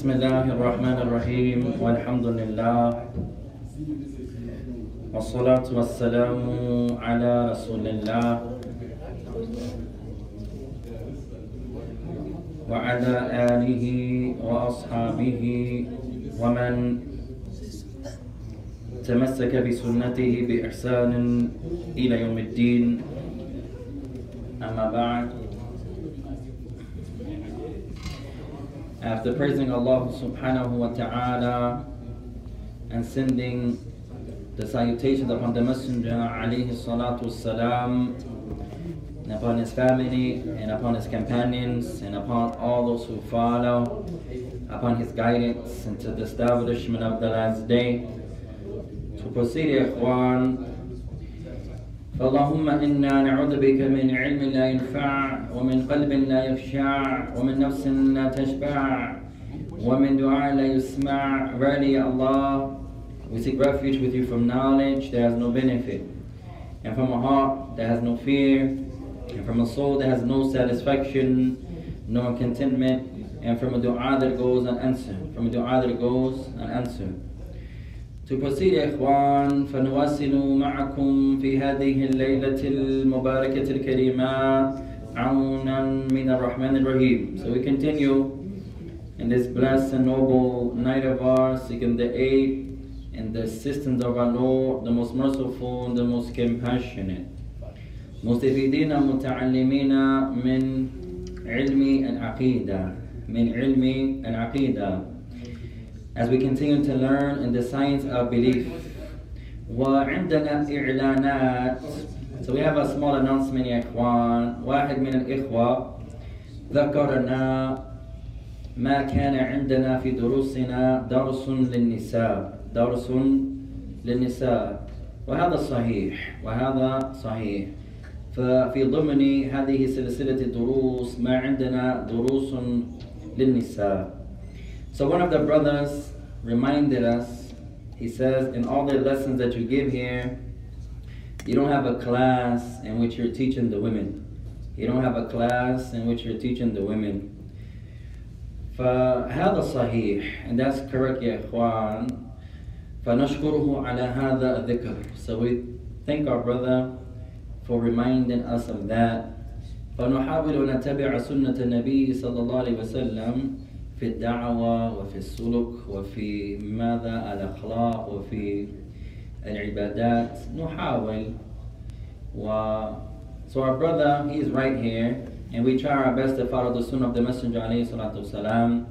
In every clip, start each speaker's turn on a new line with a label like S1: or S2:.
S1: بسم الله الرحمن الرحيم والحمد لله والصلاة والسلام على رسول الله وعلى آله وأصحابه ومن تمسك بسنته بإحسان إلى يوم الدين أما بعد After praising Allah subhanahu wa ta'ala and sending the salutations upon the Messenger alayhi salatu salam and upon his family and upon his companions and upon all those who follow upon his guidance into the establishment of the last day. To proceed, ikhwan, فاللهم إنا نعوذ بك من علم لا ينفع ومن قلب لا يخشع ومن نفس لا تشبع ومن دعاء لا يسمع Verily Allah, we seek refuge with you from knowledge that has no benefit and from a heart that has no fear and from a soul that has no satisfaction, no contentment and from a dua that goes unanswered, from a dua that goes unanswered. To proceed, إخوان, فنواصل معكم في هذه الليلة المباركة الكريمة عونا من الرحمن الرحيم. So we continue in this blessed and noble night of ours, seeking the aid and the assistance of our Lord, the most merciful and the most compassionate. مستفيدين متعلمين من علم العقيدة من علم العقيدة as we continue to learn in the science of belief. وعندنا إعلانات So we have a small announcement يا إخوان واحد من الإخوة ذكرنا ما كان عندنا في دروسنا درس للنساء درس للنساء وهذا صحيح وهذا صحيح ففي ضمن هذه سلسلة الدروس ما عندنا دروس للنساء So one of the brothers reminded us, he says, in all the lessons that you give here, you don't have a class in which you're teaching the women. You don't have a class in which you're teaching the women. فهذا صحيح and that's correct يا إخوان فنشكره على هذا الذكر So we thank our brother for reminding us of that فنحاول نتبع سنة النبي صلى الله عليه وسلم في الدعوة وفي السلوك وفي ماذا الأخلاق وفي العبادات نحاول و So our brother, he is right here and we try our best to follow the sunnah of the Messenger عليه الصلاة والسلام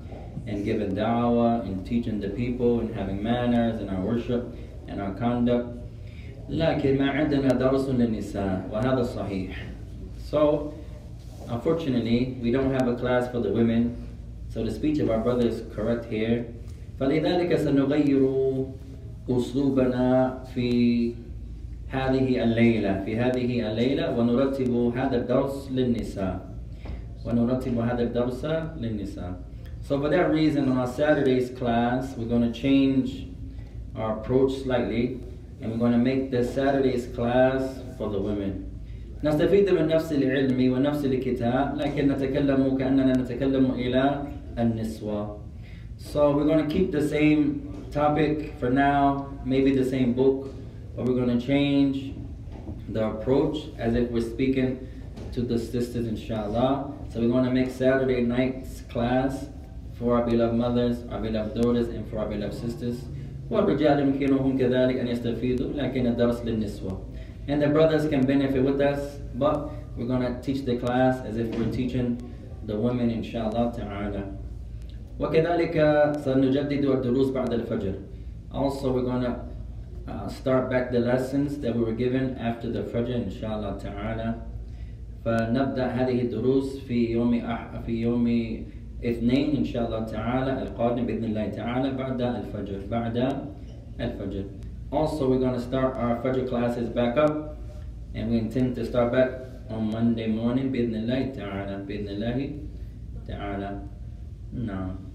S1: and giving da'wah and teaching the people and having manners and our worship and our conduct لكن ما عندنا درس للنساء وهذا صحيح So unfortunately we don't have a class for the women So the speech of our brother is correct here. فلذلك سنغير أسلوبنا في هذه الليلة في هذه الليلة ونرتب هذا الدرس للنساء ونرتب هذا الدرس للنساء So for that reason on our Saturday's class we're going to change our approach slightly and we're going to make the Saturday's class for the women نستفيد من نفس العلم ونفس الكتاب لكن نتكلم كأننا نتكلم إلى النسوة So we're going to keep the same topic for now, maybe the same book, but we're going to change the approach as if we're speaking to the sisters, inshallah. So we're going to make Saturday night's class for our beloved mothers, our beloved daughters, and for our beloved sisters. والرجال يمكنهم كذلك أن يستفيدوا لكن الدرس للنسوة. And the brothers can benefit with us, but we're going to teach the class as if we're teaching the women, inshallah ta'ala. وكذلك سنجدد الدروس بعد الفجر. Also, we're going to uh, start back the lessons that we were given after the Fajr إن شاء الله تعالى فنبدأ هذه الدروس في يوم أح في يوم اثنين إن شاء الله تعالى القادم بإذن الله تعالى بعد الفجر بعد الفجر. Also we're going to start our Fajr classes back up and we intend to start back on Monday morning بإذن الله تعالى بإذن الله تعالى. نعم.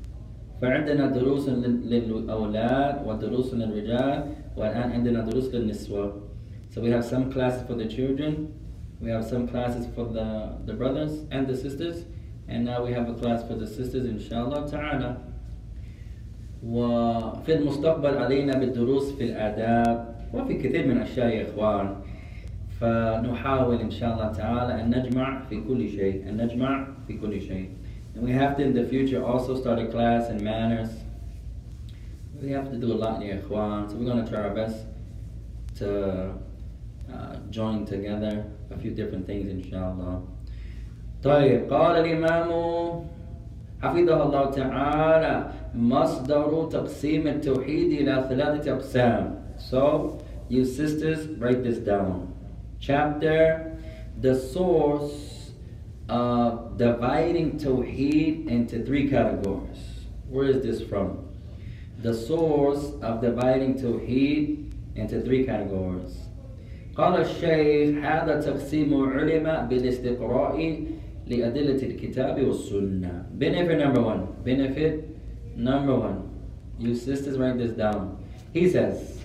S1: فعندنا دروس للأولاد ودروس للرجال والآن عندنا دروس للنسوة So we have some classes for the children, we have some classes for the, the brothers and the sisters, and now we have a class for the sisters إن شاء الله تعالى. وفي المستقبل علينا بالدروس في الآداب وفي كثير من الأشياء يا إخوان. فنحاول إن شاء الله تعالى أن نجمع في كل شيء، أن نجمع في كل شيء. And we have to in the future also start a class in manners. We have to do a lot in Ikhwan, so we're going to try our best to uh, join together a few different things inshallah. طيب قال الإمام حفظه الله تعالى مصدر تقسيم التوحيد إلى ثلاثة أقسام. So you sisters write this down. Chapter the source of dividing Tawheed into three categories. Where is this from? The source of dividing Tawheed into three categories. قال الشيخ هذا تقسيم علم بالاستقراء لأدلة الكتاب والسنة. Benefit number one. Benefit number one. You sisters write this down. He says,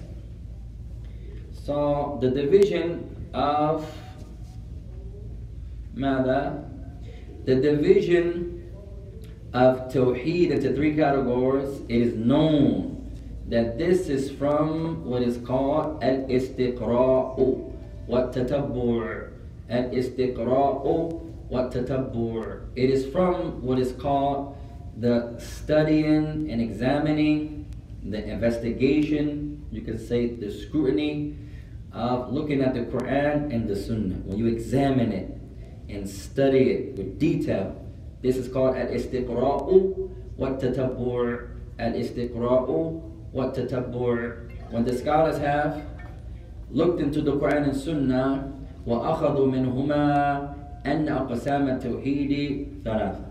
S1: so the division of ماذا? the division of Tawheed into three categories, it is known that this is from what is called al-istiqra'u wa tatabbur. Al-istiqra'u wa tatabbur. It is from what is called the studying and examining, the investigation, you can say the scrutiny of looking at the Quran and the Sunnah. When you examine it, and study it with detail. This is called al-istiqra'u wa tatabbur. Al-istiqra'u wa tatabbur. When the scholars have looked into the Quran and Sunnah, وأخذوا منهما أن أقسام التوحيد ثلاثة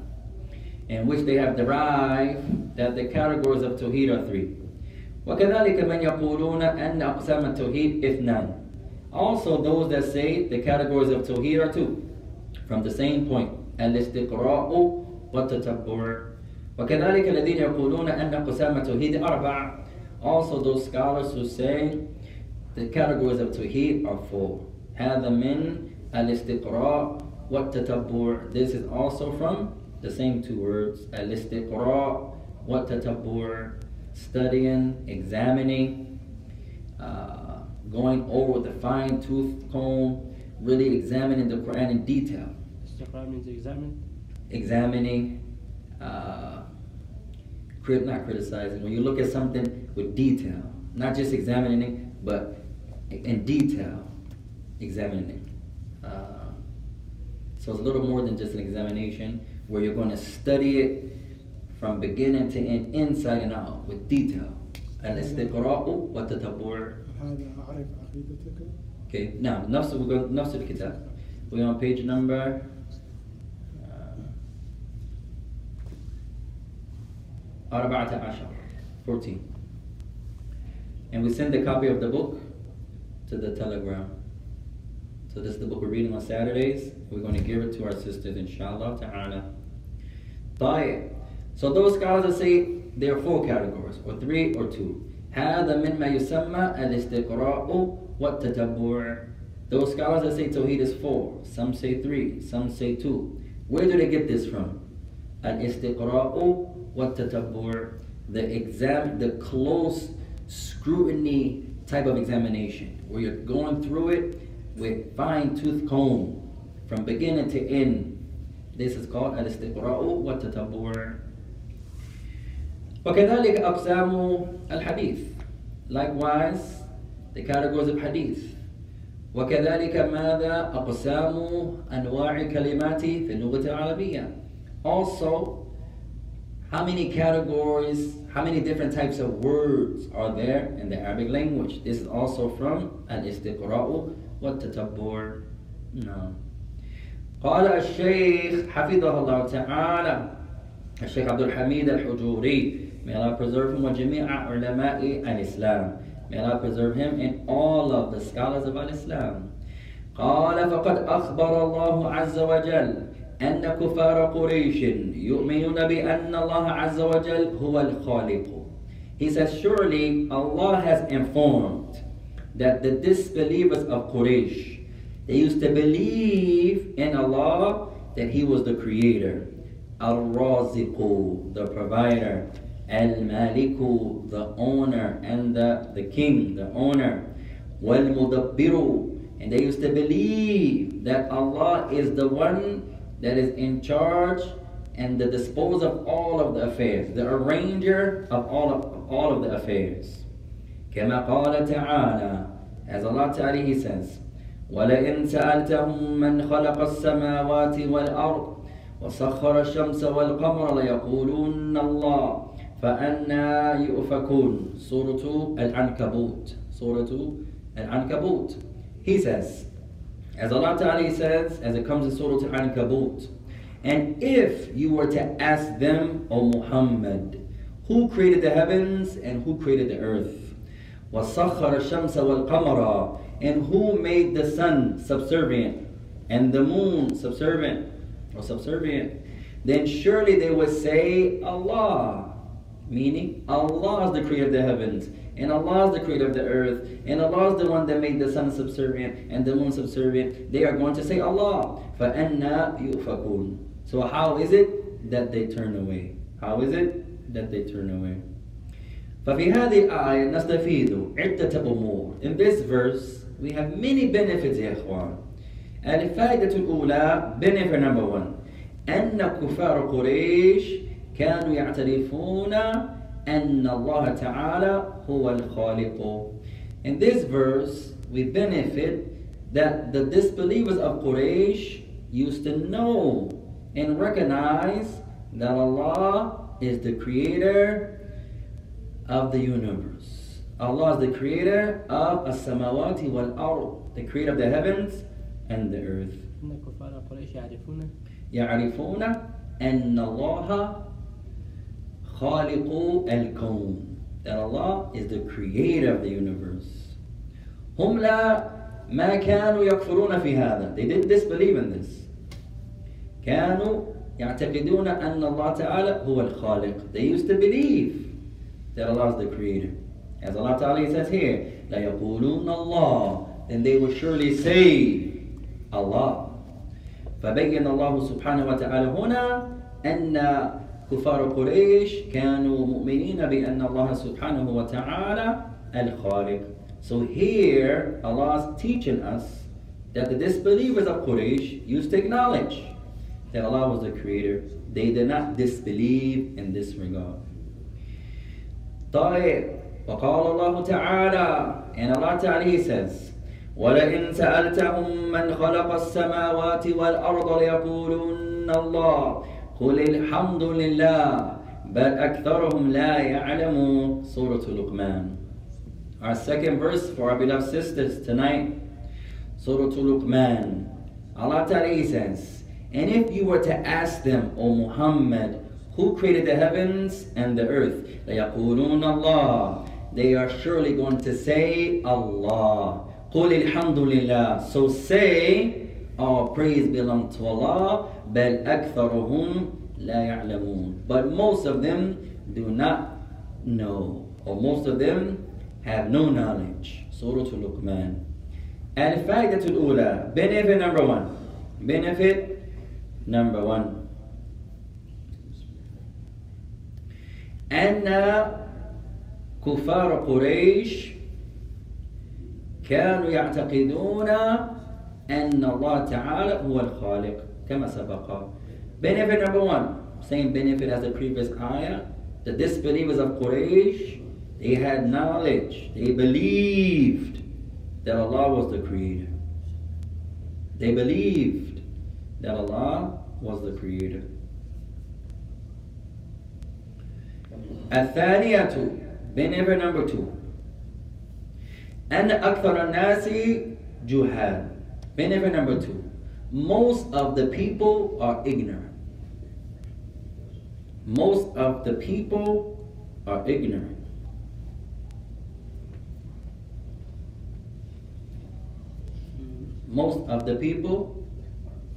S1: in which they have derived that the categories of Tawheed are three. وكذلك من يقولون أن أقسام التوحيد اثنان. Also those that say the categories of Tawheed are two from the same point الاستقراء والتتبع وكذلك الذين يقولون أن قسام التوحيد أربع also those scholars who say the categories of Tawheed are four هذا من الاستقراء والتتبع this is also from the same two words الاستقراء والتتبع studying examining uh, going over the fine tooth comb really examining the Quran in detail
S2: Istiqra means examine.
S1: examining, uh, crit, not criticizing. When you look at something with detail, not just examining it, but in detail, examining it. Uh, so it's a little more than just an examination where you're going to study it from beginning to end, inside and out, with detail. الاستقراء والتتبع.
S3: هذا أعرف عقيدتك
S1: Okay, now نفس نفس الكتاب. We're on page number أربعة عشر 14 and we send a copy of the book to the telegram so this is the book we're reading on Saturdays we're going to give it to our sisters inshallah ta'ala طيب so those scholars that say there are four categories or three or two هذا مما يسمى الاستقراء والتتبع those scholars that say Tawheed is four some say three some say two where do they get this from الاستقراء والتتبع the exam the close scrutiny type of examination where you're going through it with fine tooth comb from beginning to end this is called الاستقراء والتتبع وكذلك أقسام الحديث likewise the categories of hadith وكذلك ماذا أقسام أنواع الكلمات في اللغة العربية also How many categories, how many different types of words are there in the Arabic language? This is also from Al-Istiqra'u wa No. قال الشيخ حفظه الله تعالى الشيخ عبد الحميد الحجوري May Allah preserve him وجميع علماء الإسلام May Allah preserve him and all of the scholars of Al-Islam قال فقد أخبر الله عز وجل أن كفار قريش يؤمنون بأن الله عز وجل هو الخالق He says surely Allah has informed that the disbelievers of Quraysh they used to believe in Allah that He was the creator Al-Raziqu, the provider Al-Maliku, the owner and the, the king, the owner Wal-Mudabbiru and they used to believe that Allah is the one that is in charge and the disposer of all of the affairs, the arranger of all of, all of the affairs. كما قال تعالى As Allah Ta'ala He says ولئن سألتهم من خلق السماوات والأرض وسخر الشمس والقمر ليقولون الله فأنا يؤفكون سورة العنكبوت سورة العنكبوت He says as Allah Ta'ala says, as it comes in Surah Al-Ankabut, and if you were to ask them, O Muhammad, who created the heavens and who created the earth? وَسَخَّرَ الشَّمْسَ وَالْقَمَرَ And who made the sun subservient and the moon subservient or subservient? Then surely they would say, Allah. Meaning, Allah is the creator of the heavens and Allah is the creator of the earth, and Allah is the one that made the sun subservient and the moon subservient, they are going to say Allah. فَأَنَّا يُؤْفَكُونَ So how is it that they turn away? How is it that they turn away? ففي هذه الآية نستفيد عدة أمور. In this verse, we have many benefits يا إخوان. الفائدة الأولى benefit number one أن كفار قريش كانوا يعترفون أن الله تعالى هو الخالق. In this verse, we benefit that the disbelievers of Quraysh used to know and recognize that Allah is the creator of the universe. Allah is the creator of as-samawati wal-ard, the creator of the heavens and the earth. يعرفون أن الله خالق الكون that Allah is the creator of the universe هم لا ما كانوا يكفرون في هذا they didn't disbelieve in this كانوا يعتقدون أن الله تعالى هو الخالق they used to believe that Allah is the creator as Allah Ta'ala says here لا يقولون الله then they will surely say Allah فبين الله سبحانه وتعالى هنا أن كفار قريش كانوا مؤمنين بأن الله سبحانه وتعالى الخالق. So here Allah is teaching us that the disbelievers of Quraysh used to acknowledge that Allah was the creator. They did not disbelieve in this regard. طيب وقال الله تعالى and Allah Ta'ala says ولئن سألتهم من خلق السماوات والأرض ليقولن الله قل الحمد لله بل أكثرهم لا يعلمون Surah Luqman Our second verse for our beloved sisters tonight Surah Luqman Allah Ta'ala says And if you were to ask them, O Muhammad, who created the heavens and the earth? لَيَقُولُونَ اللَّهِ They are surely going to say Allah. قُلِ الْحَمْدُ لِلَّهِ So say, all praise belongs to Allah, بل أكثرهم لا يعلمون. But most of them do not know, or most of them have no knowledge. Surah Luqman. الفائدة الأولى benefit number one benefit number one أن كفار قريش كانوا يعتقدون أن الله تعالى هو الخالق كما سبق benefit number one same benefit as the previous ayah the disbelievers of Quraysh they had knowledge they believed that Allah was the creator they believed that Allah was the creator الثانية benefit number two أن أكثر الناس جهال benefit number two most of the people are ignorant most of the people are ignorant most of the people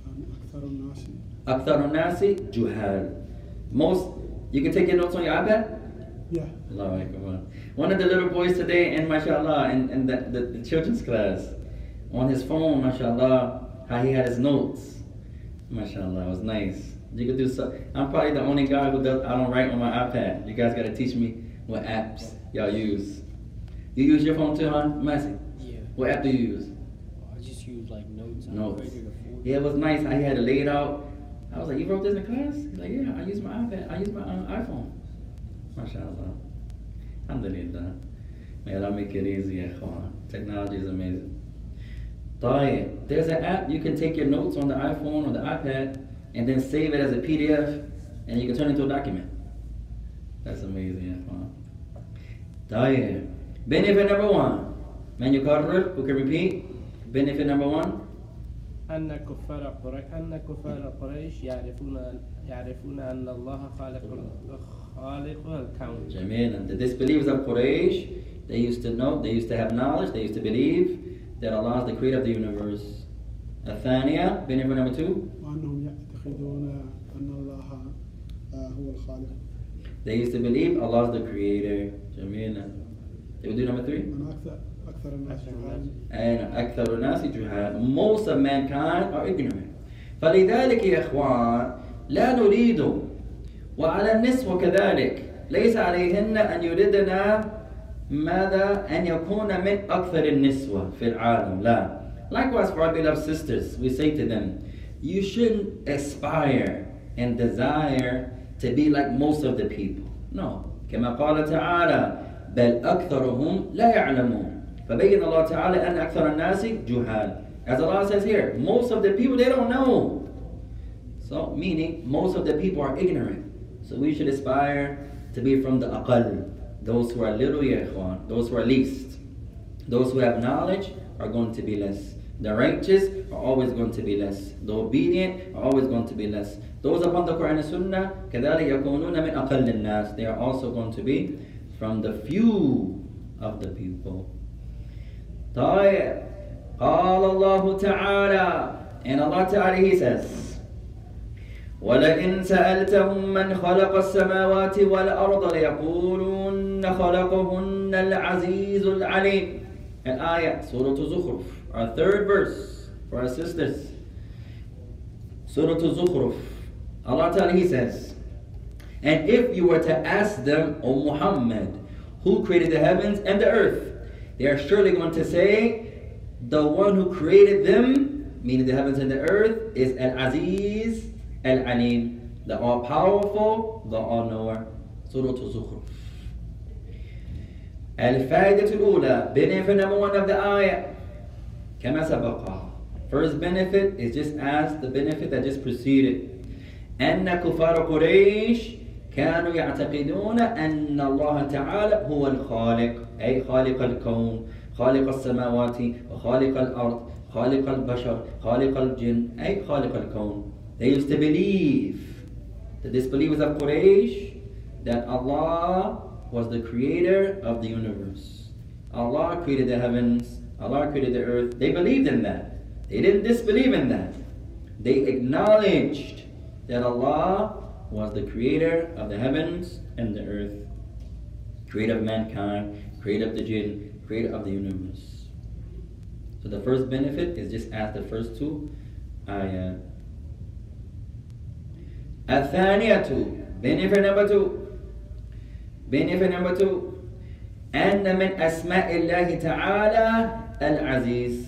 S3: أن أكثر الناس
S1: أكثر الناس جهال most you can take your notes on your iPad
S3: yeah
S1: Allahu Akbar. One of the little boys today in mashallah in, in the, the, the children's class on his phone, mashallah, how he had his notes. Mashallah, it was nice. You could do so I'm probably the only guy who does I don't write on my iPad. You guys gotta teach me what apps y'all use. You use your phone too, huh? Messi?
S2: Yeah.
S1: What app do you use?
S2: I just use like notes. I
S1: Notes.
S2: created a folder.
S1: Yeah, it was nice. how he had it laid out. I was like, you wrote this in class? He's like, yeah, I use my iPad. I use my uh, iPhone. MashaAllah. Alhamdulillah. May Allah make it easy. Technology is amazing. طيب. There's an app you can take your notes on the iPhone or the iPad and then save it as a PDF and you can turn it into a document. That's amazing, ya ikhwan. طيب. Benefit number one. Man يكرر, who can repeat? Benefit number one.
S2: أن كفار قريش أن كفار قريش يعرفون يعرفون أن الله خالق خالق الكون.
S1: Jamil. The disbelievers of Quraysh, they used to know, they used to have knowledge, they used to believe that Allah is the creator of the universe. الثانية, benefit number two,
S3: وأنهم يعتقدون أن الله آه، هو الخالق
S1: they used to believe Allah is the creator. Jamil. They would do number three.
S3: أن أكثر أكثر الناس
S2: أكثر
S3: جهال
S2: الناس.
S1: And أكثر الناس جهال. Most of mankind are ignorant. فلذلك يا إخوان لا نريد وعلى النسوة كذلك ليس عليهن أن يردن ماذا أن يكون من أكثر النسوة في العالم لا Likewise for our beloved sisters we say to them you shouldn't aspire and desire to be like most of the people no كما قال تعالى بل أكثرهم لا يعلمون فبين الله تعالى أن أكثر الناس جهال As Allah says here, most of the people they don't know. So meaning most of the people are ignorant. So we should aspire to be from the aqal, those who are little ya ikhwan, those who are least. Those who have knowledge are going to be less. The righteous are always going to be less. The obedient are always going to be less. Those upon the Quran and Sunnah, كذلك يكونون من أقل الناس. They are also going to be from the few of the people. طيب قال الله تعالى and Allah Ta'ala He says ولئن سألتهم من خلق السماوات والأرض ليقولون خلقهن العزيز العليم الآية سورة الزخرف our third verse for our sisters Surah Al-Zukhruf Allah Ta'ala He says and if you were to ask them O Muhammad who created the heavens and the earth they are surely going to say the one who created them, meaning the heavens and the earth, is Al Aziz Al Alim, the all powerful, the all knower. Surah Al-Zukhruf. الفائدة الأولى benefit number one of the ayah. كما سبق. First benefit is just as the benefit that just preceded. أن كفار قريش كانوا يعتقدون أن الله تعالى هو الخالق أي خالق الكون خالق السماوات وخالق الأرض خالق البشر خالق الجن أي خالق الكون. They used to believe. The disbelievers of Quraysh that Allah was the creator of the universe. Allah created the heavens, Allah created the earth. They believed in that. They didn't disbelieve in that. They acknowledged that Allah was the creator of the heavens and the earth, creator of mankind, creator of the jinn, creator of the universe. So the first benefit is just as the first two ayat. الثانية benefit number two benefit number two أن من أسماء الله تعالى العزيز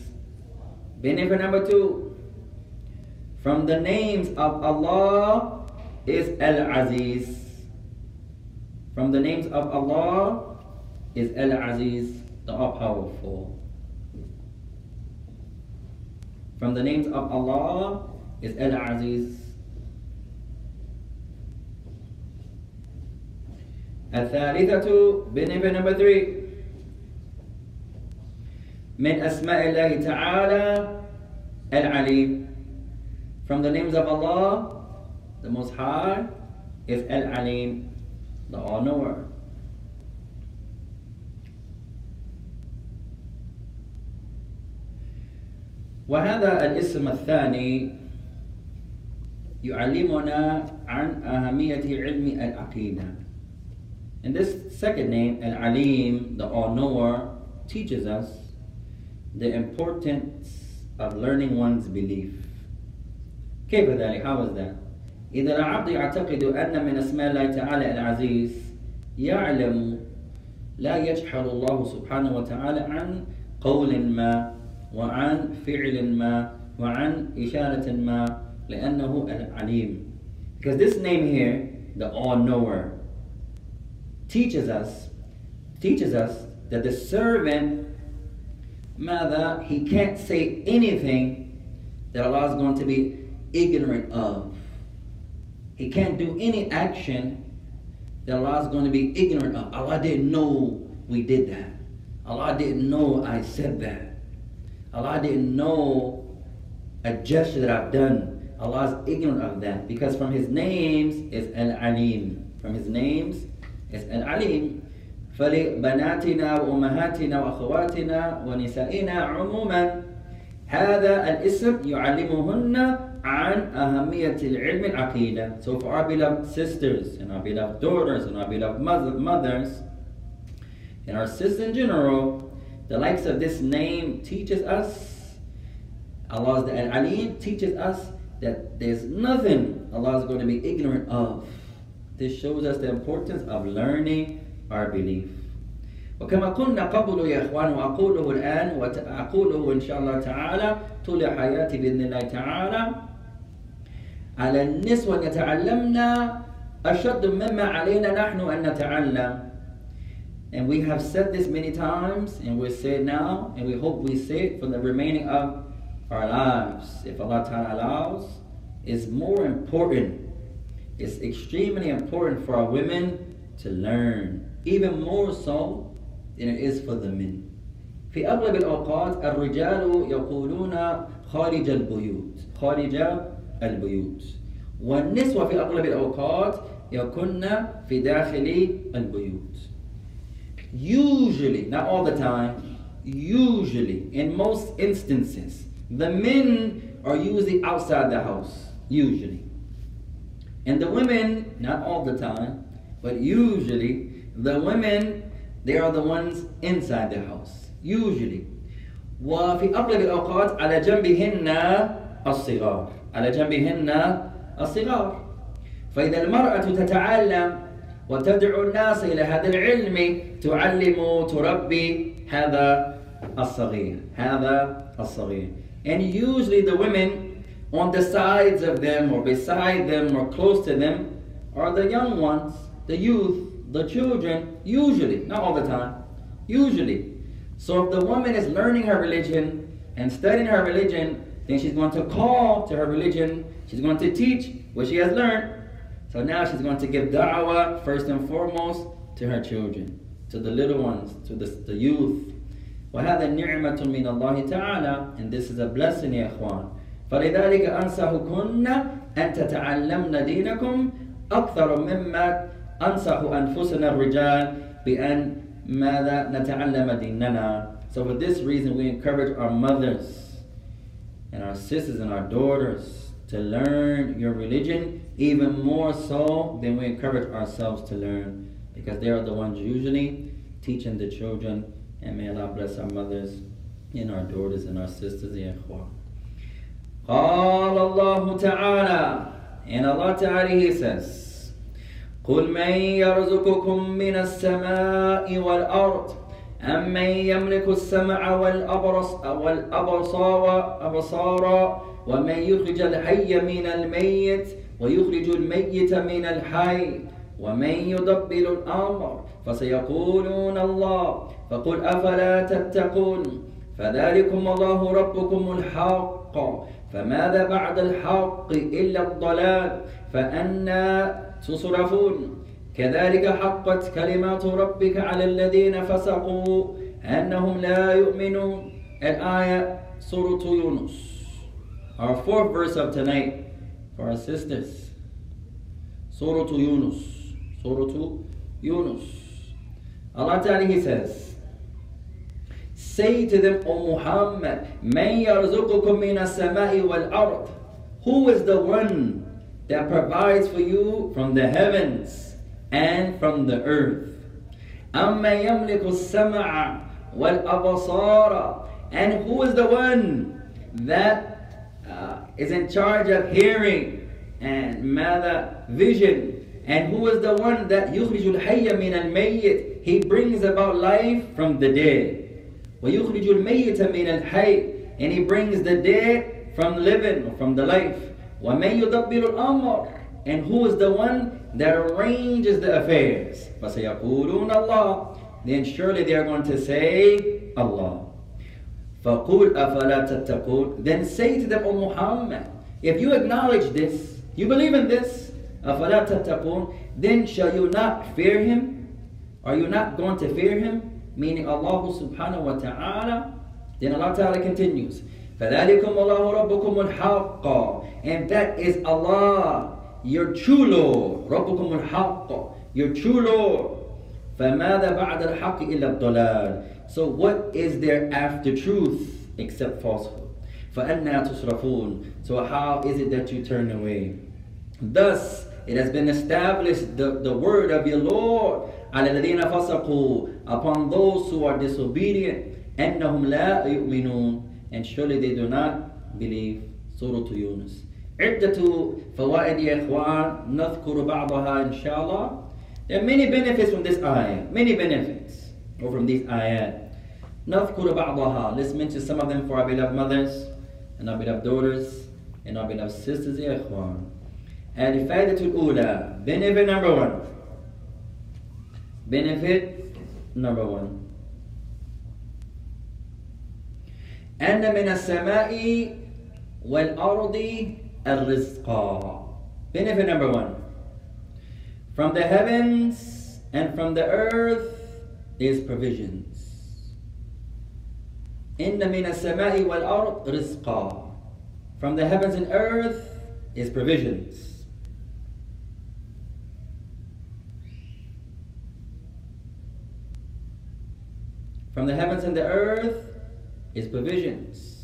S1: benefit number two from the names of Allah is Al-Aziz from the names of Allah is Al-Aziz the all-powerful from the names of Allah is Al-Aziz الثالثة benefit number three من أسماء الله تعالى العليم From the names of Allah, the Most High is Al-Alim, the All-Knower. وهذا الاسم الثاني يعلمنا عن أهمية علم العقيدة. And this second name, Al-Alim, the All-Knower, teaches us the importance of learning one's belief. كيف ذلك؟ How is that? إذا العبد يعتقد أن من أسماء الله تعالى العزيز يعلم لا يجحل الله سبحانه وتعالى عن قول ما وعن فعل ما وعن إشارة ما لأنه العليم because this name here the all-knower teaches us teaches us that the servant mother he can't say anything that Allah is going to be ignorant of he can't do any action that Allah is going to be ignorant of Allah didn't know we did that Allah didn't know I said that Allah didn't know a gesture that I've done. Allah is ignorant of that because from His names is Al Alim. From His names is Al Alim. فلبناتنا وأمهاتنا وأخواتنا ونسائنا عموما هذا الاسم يعلمهن عن أهمية العلم العقيدة. So for our beloved sisters and our beloved daughters and our beloved mothers and our sisters in general, the likes of this name teaches us, Allah's the Al-Alim teaches us that there's nothing Allah is going to be ignorant of. This shows us the importance of learning our belief. وكما قلنا قبل يا إخوان وأقوله الآن وأقوله إن شاء الله تعالى طول حياتي بإذن الله تعالى على النسوة يتعلمنا أشد مما علينا نحن أن نتعلم and we have said this many times, and we'll say it now, and we hope we say it for the remaining of our lives. If Allah Ta'ala allows, it's more important. It's extremely important for our women to learn, even more so than it is for the men. في أغلب الأوقات الرجال يقولون خارج البيوت خارج البيوت والنسوة في أغلب الأوقات يكن في داخل البيوت usually, not all the time, usually, in most instances, the men are usually outside the house, usually. And the women, not all the time, but usually, the women, they are the ones inside the house, usually. وفي أغلب الأوقات على جنبهن الصغار على جنبهن الصغار فإذا المرأة تتعلم وتدعو الناس إلى هذا العلم تعلم تربي هذا الصغير هذا الصغير and usually the women on the sides of them or beside them or close to them are the young ones the youth the children usually not all the time usually so if the woman is learning her religion and studying her religion then she's going to call to her religion she's going to teach what she has learned so now she's going to give da'wah first and foremost to her children, to the little ones, to the, the youth. وهذا نعمة من الله تعالى and this is a blessing يا إخوان فلذلك أنصحكن أن تتعلمن دينكم أكثر مما أنصح أنفسنا الرجال بأن ماذا نتعلم ديننا So for this reason we encourage our mothers and our sisters and our daughters to learn your religion even more so than we encourage ourselves to learn because they are the ones usually teaching the children and may Allah bless our mothers and our daughters and our sisters يا إخوان قال الله تعالى and Allah Ta'ala he says قل من يرزقكم من السماء والأرض أم من يملك السمع والأبرص والأبصار أبصار ومن يخرج الحي من الميت ويخرج الميت من الحي ومن يدبر الأمر فسيقولون الله فقل أفلا تتقون فذلكم الله ربكم الحق فماذا بعد الحق إلا الضلال؟ فأنا تصرفون. كذلك حقت كلمات ربك على الذين فسقوا أنهم لا يؤمنون. الآية سورة يونس. Our fourth verse of tonight for our sisters. Surah Yunus Surah Yunus Allah Ta'ala He says Say to them, O Muhammad, من يرزقكم من السماء والأرض Who is the one that provides for you from the heavens and from the earth? أما يملك السمع والأبصار And who is the one that uh, is in charge of hearing and mother vision? And who is the one that يخرج الحي من الميت He brings about life from the dead. ويخرج الميت من الحي and he brings the dead from living or from the life ومن يدبر الأمر and who is the one that arranges the affairs فسيقولون الله then surely they are going to say Allah فقول أفلا تتقون then say to them O Muhammad if you acknowledge this you believe in this أفلا تتقون then shall you not fear him are you not going to fear him meaning Allah subhanahu wa ta'ala. Then Allah ta'ala continues, فَذَلِكُمْ اللَّهُ رَبُّكُمُ الْحَقَّ And that is Allah, your true Lord. رَبُّكُمُ الْحَقَّ Your true Lord. فَمَاذَا بَعْدَ الْحَقِّ إِلَّا الضَّلَالِ So what is there after truth except falsehood? فَأَنَّا تُصْرَفُونَ So how is it that you turn away? Thus, it has been established the, the word of your Lord على الذين فسقوا upon those who are disobedient أنهم لا يؤمنون and surely they do not believe سورة يونس عدة فوائد يا إخوان نذكر بعضها إن شاء الله There are many benefits from this ayah, many benefits or from these ayat. نذكر بعضها. Let's mention some of them for our beloved mothers and our beloved daughters and our beloved sisters يا إخوان. الفائدة الأولى benefit number one benefit number one أن من السماء والأرض الرزق benefit number one from the heavens and from the earth is provisions إن من السماء والأرض رزقا from the heavens and earth is provisions From the heavens and the earth is provisions.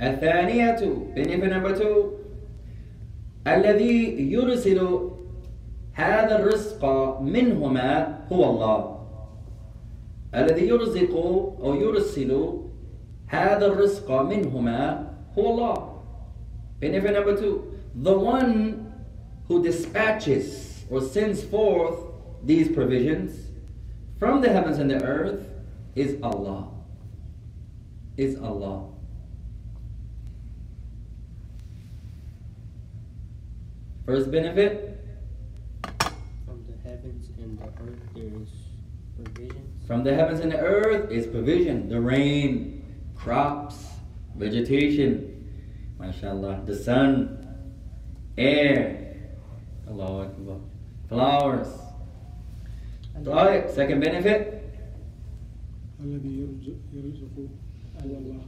S1: الثانية benefit number two الذي يرسل هذا الرزق منهما هو الله الذي يرزق أو يرسل هذا الرزق منهما هو الله benefit number two the one who dispatches or sends forth these provisions from the heavens and the earth is Allah. Is Allah. First benefit?
S2: From the heavens and the earth there is provision.
S1: From the heavens and the earth is provision. The rain, crops, vegetation, mashallah, the sun, air, Allah Akbar, flowers, طيب second benefit
S3: الذي يرزق هو الله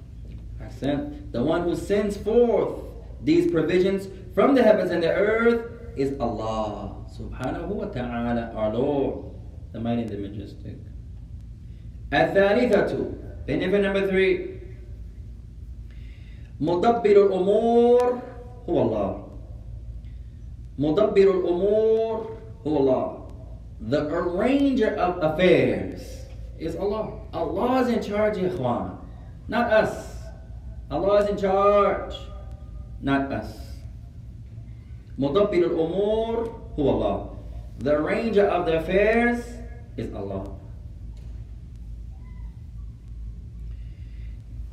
S1: Ahsan. The one who sends forth these provisions from the heavens and the earth is Allah subhanahu wa ta'ala, our Lord, the mighty and the majestic. الثالثة benefit number three مدبر الأمور هو الله مدبر الأمور هو الله the arranger of affairs is Allah. Allah is in charge, ikhwan. Not us. Allah is in charge. Not us. مدبر الأمور هو Allah. The arranger of the affairs is Allah.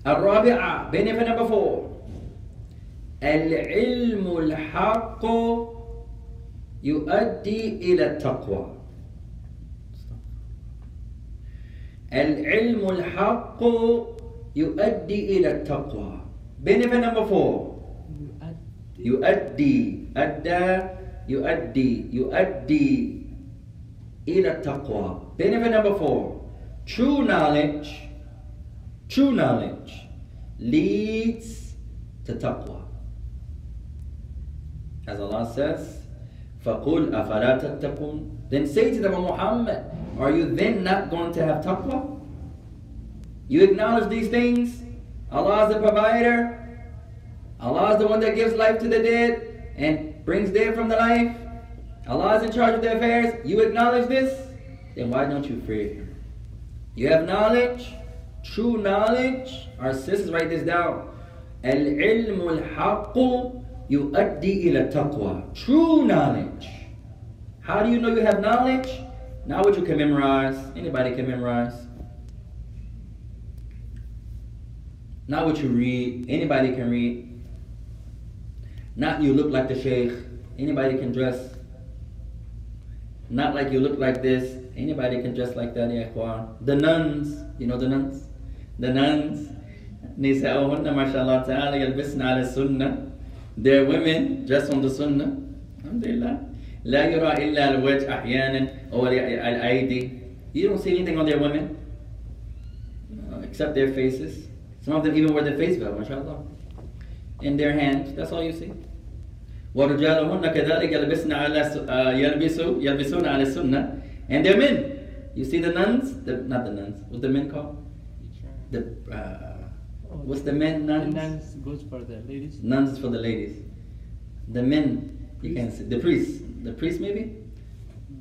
S1: الرابعة benefit number four العلم الحق يؤدي إلى التقوى العلم الحق يؤدي إلى التقوى benefit number four يؤدي أدى يؤدي يؤدي إلى التقوى. Benefit number four. True knowledge, true knowledge leads to taqwa. As Allah says, فَقُلْ أَفَلَا تَتَّقُونَ Then say to them, "O Muhammad, Are you then not going to have taqwa? You acknowledge these things. Allah is the provider. Allah is the one that gives life to the dead and brings dead from the life. Allah is in charge of the affairs. You acknowledge this, then why don't you fear Him? You have knowledge, true knowledge. Our sisters write this down. Al-ilmu al-haqqu yu'addi ila taqwa. True knowledge. How do you know you have knowledge? Not what you can memorize. Anybody can memorize. Not what you read. Anybody can read. Not you look like the sheikh. Anybody can dress. Not like you look like this. Anybody can dress like that, ya ikhwan. The nuns, you know the nuns? The nuns. نساؤهن ما شاء الله تعالى يلبسن على السنة. They're women dressed on the sunnah. Alhamdulillah. لا يرى إلا الوجه أحيانا أو الأيدي. You don't see anything on their women uh, except their faces. Some of them even wear the face veil, mashallah. In their hands, that's all you see. ورجالهن كذلك يلبسن على uh, يلبسوا يلبسون على السنة and they're men. You see the nuns, the, not the nuns. What's the men called? The uh, what's the men
S2: The
S1: nuns?
S2: nuns goes for the ladies.
S1: Nuns for the ladies. The men, you can see the priests. The priests maybe.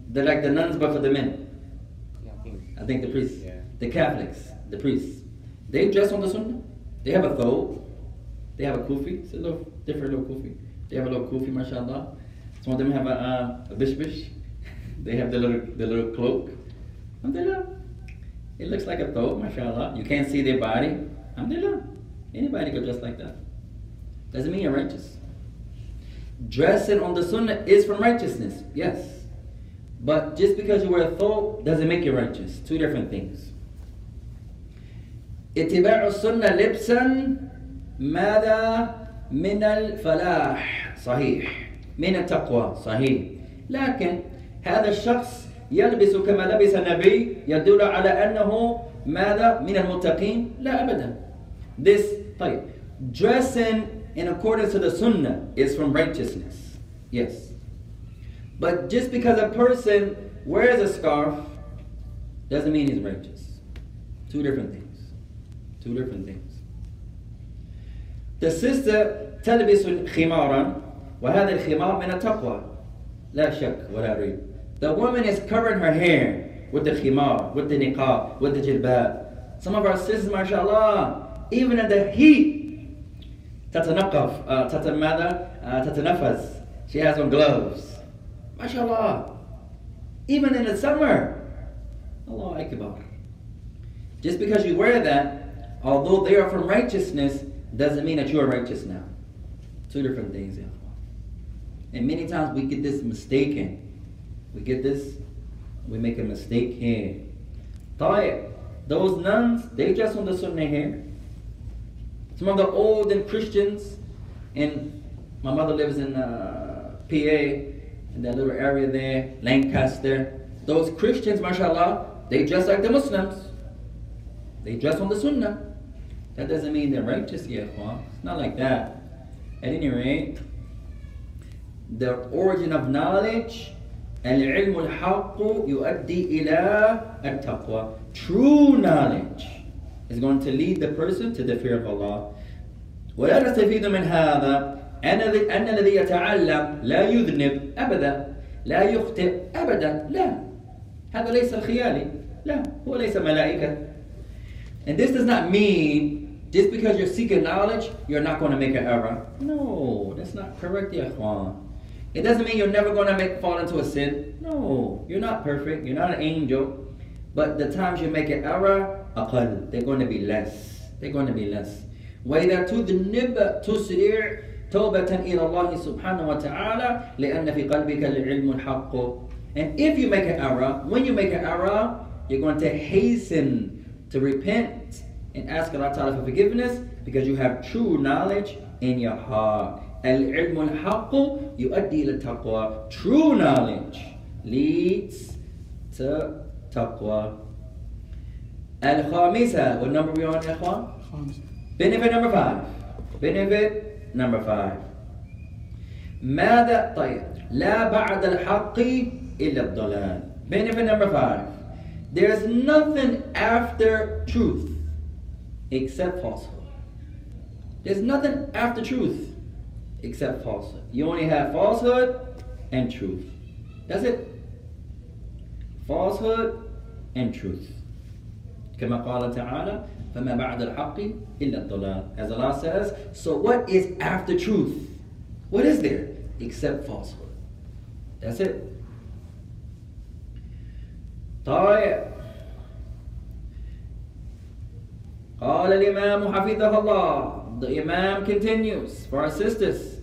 S1: They're like the nuns, but for the men.
S4: Yeah, I think.
S1: I think the priests,
S4: Yeah.
S1: the Catholics, the priests, they dress on the sunnah. They have a thobe, they have a kufi, it's a little different little kufi. They have a little kufi, mashallah. Some of them have a, uh, a bish bish. they have the little the little cloak. Alhamdulillah. It looks like a thobe, mashallah. You can't see their body. Alhamdulillah. Anybody could dress like that. Doesn't mean you're righteous. Dressing on the sunnah is from righteousness, yes. But just because you wear a thobe doesn't make you righteous. Two different things. اتباع السنة لبسا ماذا من الفلاح صحيح من التقوى صحيح لكن هذا الشخص يلبس كما لبس النبي يدل على أنه ماذا من المتقين لا أبدا this طيب dressing in accordance to the sunnah is from righteousness yes but just because a person wears a scarf doesn't mean he's righteous. Two different things. Two different things. The sister تلبس خمارا وهذا الخمار من التقوى لا شك ولا ريب. The woman is covering her hair with the khimar, with the niqab, with the jilbab. Some of our sisters, mashallah, even in the heat, تتنقف, uh, تت- ماذا؟ uh, تتنفس. She has on gloves. MashaAllah. Even in the summer. Allah Akbar. Just because you wear that, although they are from righteousness, doesn't mean that you are righteous now. Two different things. ya ikhwan. And many times we get this mistaken. We get this, we make a mistake here. طيب, those nuns, they dress on the sunnah here. Some of the olden Christians, and my mother lives in uh, PA, in that little area there, Lancaster. Those Christians, mashallah, they dress like the Muslims. They dress on the Sunnah. That doesn't mean they're righteous, ya ikhwan. It's not like that. At any rate, the origin of knowledge, العلم الحق يؤدي إلى التقوى. True knowledge is going to lead the person to the fear of Allah. ولا نستفيد من هذا أن الذي- أن الذي يتعلم لا يذنب أبدا لا يخطئ أبدا لا هذا ليس الخيالي لا هو ليس ملائكة and this does not mean just because you're seeking knowledge you're not going to make an error no that's not correct ya ikhwan it doesn't mean you're never going to make fall into a sin no you're not perfect you're not an angel but the times you make an error أقل they're going to be less they're going to be less وإذا تذنب تسرع توبة إلى الله سبحانه وتعالى لأن في قلبك العلم الحق and if you make an error when you make an error you're going to hasten to repent and ask Allah Ta'ala for forgiveness because you have true knowledge in your heart العلم الحق يؤدي إلى التقوى. True knowledge leads to taqwa. الخامسة, what number we on, إخوان?
S3: خامسة
S1: Benefit number five. Benefit number five. ماذا طيب لا بعد الحق إلا الضلال. Benefit number five. There's nothing after truth except falsehood. There's nothing after truth except falsehood. You only have falsehood and truth. That's it. Falsehood and truth. كما قال تعالى فما بعد الحق إلا الضلال As Allah says, so what is after truth? What is there except falsehood? That's it. طيب قال الإمام حفظه الله The Imam continues for our sisters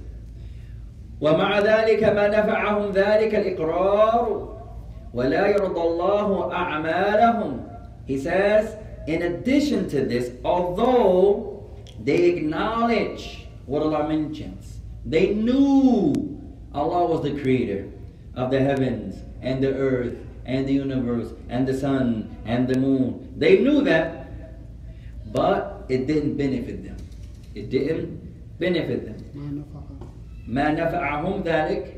S1: ومع ذلك ما نفعهم ذلك الإقرار ولا يرضى الله أعمالهم He says, in addition to this, although they acknowledge what Allah mentions, they knew Allah was the creator of the heavens and the earth and the universe and the sun and the moon. They knew that, but it didn't benefit them. It didn't benefit them.
S3: ما نفع
S1: ما نفعهم ذلك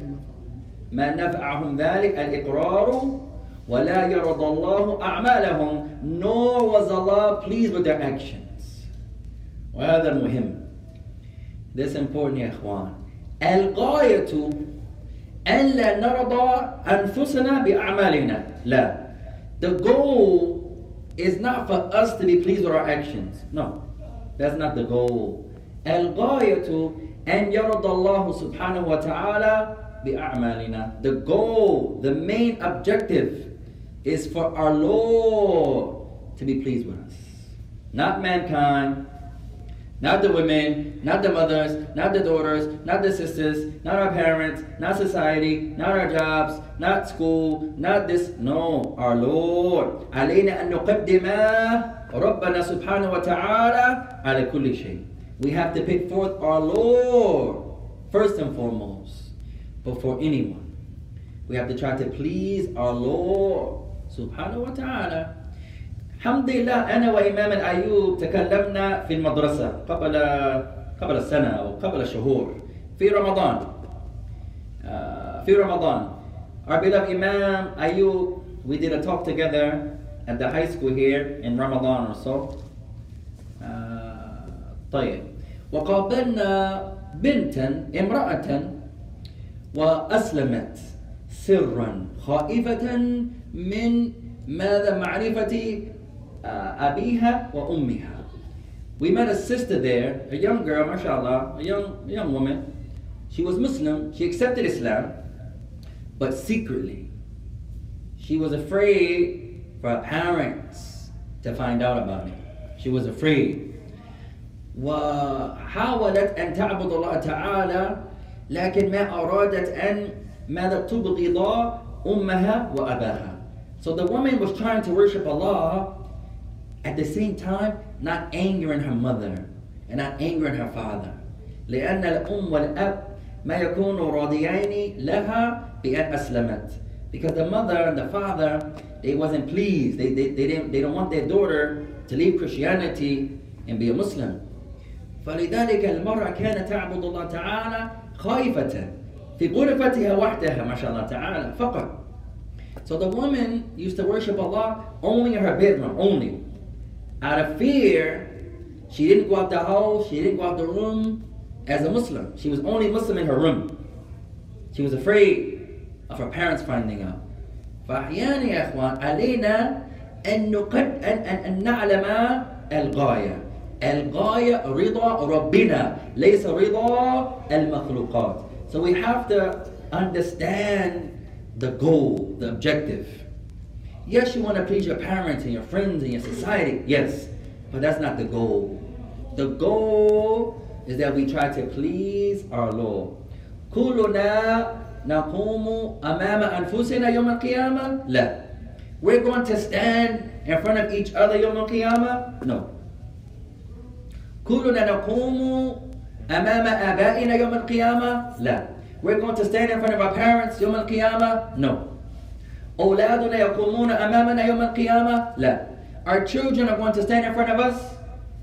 S3: ما نفعهم
S1: ما نفعهم ذلك الإقرار ولا يرضى الله أعمالهم nor was Allah pleased with their actions وهذا المهم This important يا إخوان الغاية أن لا نرضى أنفسنا بأعمالنا لا The goal is not for us to be pleased with our actions No, that's not the goal الغاية أن يرضى الله سبحانه وتعالى بأعمالنا The goal, the main objective is for our Lord to be pleased with us. Not mankind, not the women, not the mothers, not the daughters, not the sisters, not our parents, not society, not our jobs, not school, not this. No, our Lord. علينا أن نقدم ربنا سبحانه وتعالى على كل شيء. We have to pick forth our Lord first and foremost before anyone. We have to try to please our Lord سبحانه وتعالى. الحمد لله أنا وإمام الأيوب تكلمنا في المدرسة قبل قبل السنة أو قبل شهور في رمضان آه، في رمضان Our beloved Imam Ayub, we did a talk together at the high school here in Ramadan or so. آه، طيب وقابلنا بنتا امرأة وأسلمت سرا خائفة من ماذا معرفة آه، أبيها وأمها. We met a sister there, a young girl, mashallah, a young, young woman. She was Muslim, she accepted Islam, but secretly. She was afraid for her parents to find out about it. She was afraid. وحاولت أن تعبد الله تعالى لكن ما أرادت أن ماذا تبغض أمها وأباها. So the woman was trying to worship Allah at the same time not angering her mother and not angering her father. لأن الأم والأب ما يكونوا راضيين لها بأن أسلمت. Because the mother and the father, they wasn't pleased. They, they, they, didn't, they don't want their daughter to leave Christianity and be a Muslim. فلذلك المرأة كانت تعبد الله تعالى خائفة في غرفتها وحدها ما شاء الله تعالى فقط. So the woman used to worship Allah only in her bedroom, only. Out of fear, she didn't go out the house, she didn't go out the room as a Muslim. She was only Muslim in her room. She was afraid of her parents finding out. فأحيانا يا إخوان علينا أن نقد أن أن, أن نعلم الغاية. الغاية رضا ربنا ليس رضا المخلوقات. So we have to understand the goal, the objective. Yes, you want to please your parents and your friends and your society. Yes, but that's not the goal. The goal is that we try to please our Lord. كلنا نقوم أمام أنفسنا يوم القيامة؟ لا. We're going to stand in front of each other يوم القيامة? No. كلنا نقوم أمام آبائنا يوم القيامة لا we're going to stand in front of our parents يوم القيامة no أولادنا يقومون أمامنا يوم القيامة لا our children are going to stand in front of us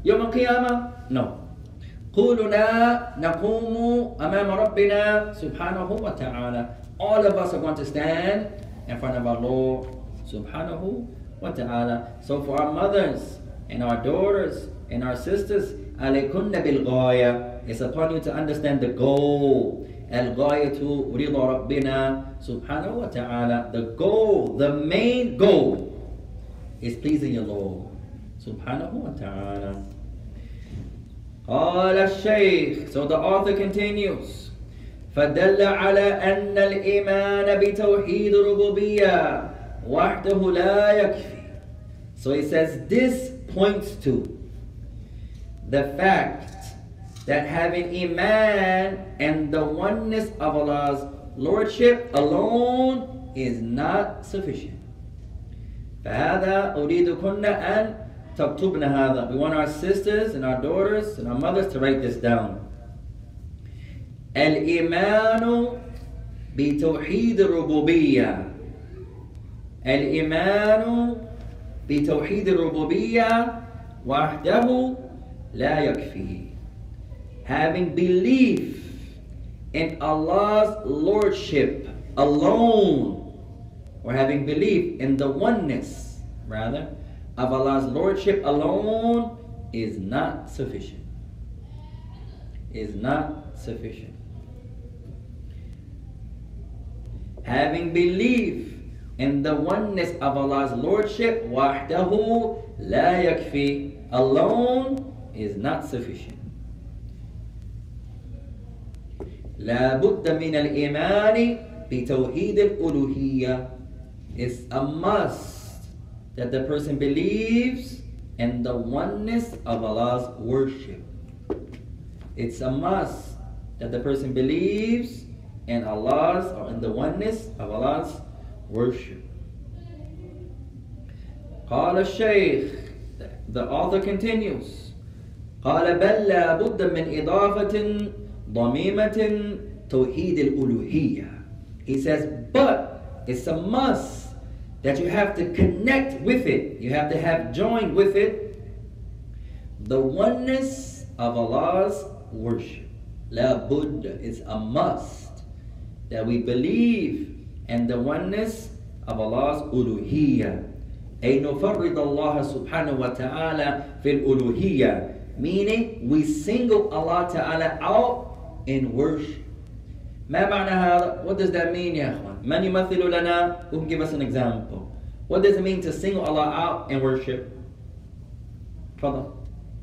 S1: يوم القيامة no قولنا نقوم أمام ربنا سبحانه وتعالى all of us are going to stand in front of our Lord subhanahu wa ta'ala so for our mothers and our daughters and our sisters عليكن بالغاية it's upon you to understand the goal الغاية رضا ربنا سبحانه وتعالى the goal the main goal is pleasing your Lord سبحانه وتعالى قال الشيخ so the author continues فدل على أن الإيمان بتوحيد الربوبية وحده لا يكفي so he says this points to the fact that having iman and the oneness of Allah's lordship alone is not sufficient فهذا أريدكن أن تكتبن هذا we want our sisters and our daughters and our mothers to write this down الإيمان بتوحيد الربوبية الإيمان بتوحيد الربوبية وحده لا يكفي having belief in Allah's lordship alone or having belief in the oneness rather of Allah's lordship alone is not sufficient. Is not sufficient. Having belief in the oneness of Allah's lordship wahdahu la yakfi alone is not sufficient لا بد من الإيمان بتوحيد الألوهية It's a must that the person believes in the oneness of Allah's worship. It's a must that the person believes in Allah's or in the oneness of Allah's worship. قال الشيخ The author continues قال بل لا بد من إضافة ضميمة توحيد الألوهية He says but it's a must that you have to connect with it you have to have joined with it the oneness of Allah's worship لا بد is a must that we believe in the oneness of Allah's uluhiyya أي نفرد الله سبحانه وتعالى في الألوهية meaning we single Allah Ta'ala out in worship ما معنى هذا what does that mean يا أخوان من يمثل لنا who can give us an example what does it mean to single Allah out in worship تفضل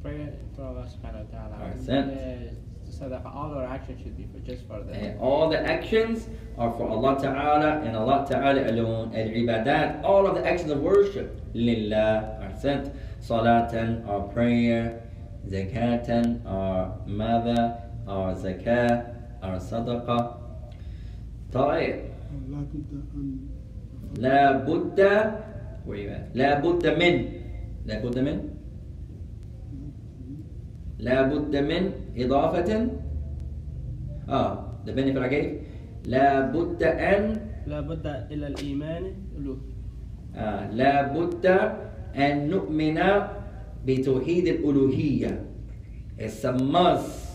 S2: Pray for Allah subhanahu wa ta'ala.
S1: Alright, sent.
S2: Uh, so that all our actions should be for just for them.
S1: And all the actions are for Allah Ta'ala and Allah Ta'ala alone. Al-ibadat, all of the actions of worship, lillah, are sent. Salatan, our prayer. Zakatan, our mother, Our zakah, our sadaqah. طيب.
S3: لا بد أن
S1: لا بد where you at? لا بد من. لا بد من. لا بد من إضافة. آه the benefit I gave لا بد أن.
S2: لا بد إلى الإيمان له.
S1: آه لا بد أن نؤمن بتوحيد الألوهية. It's a must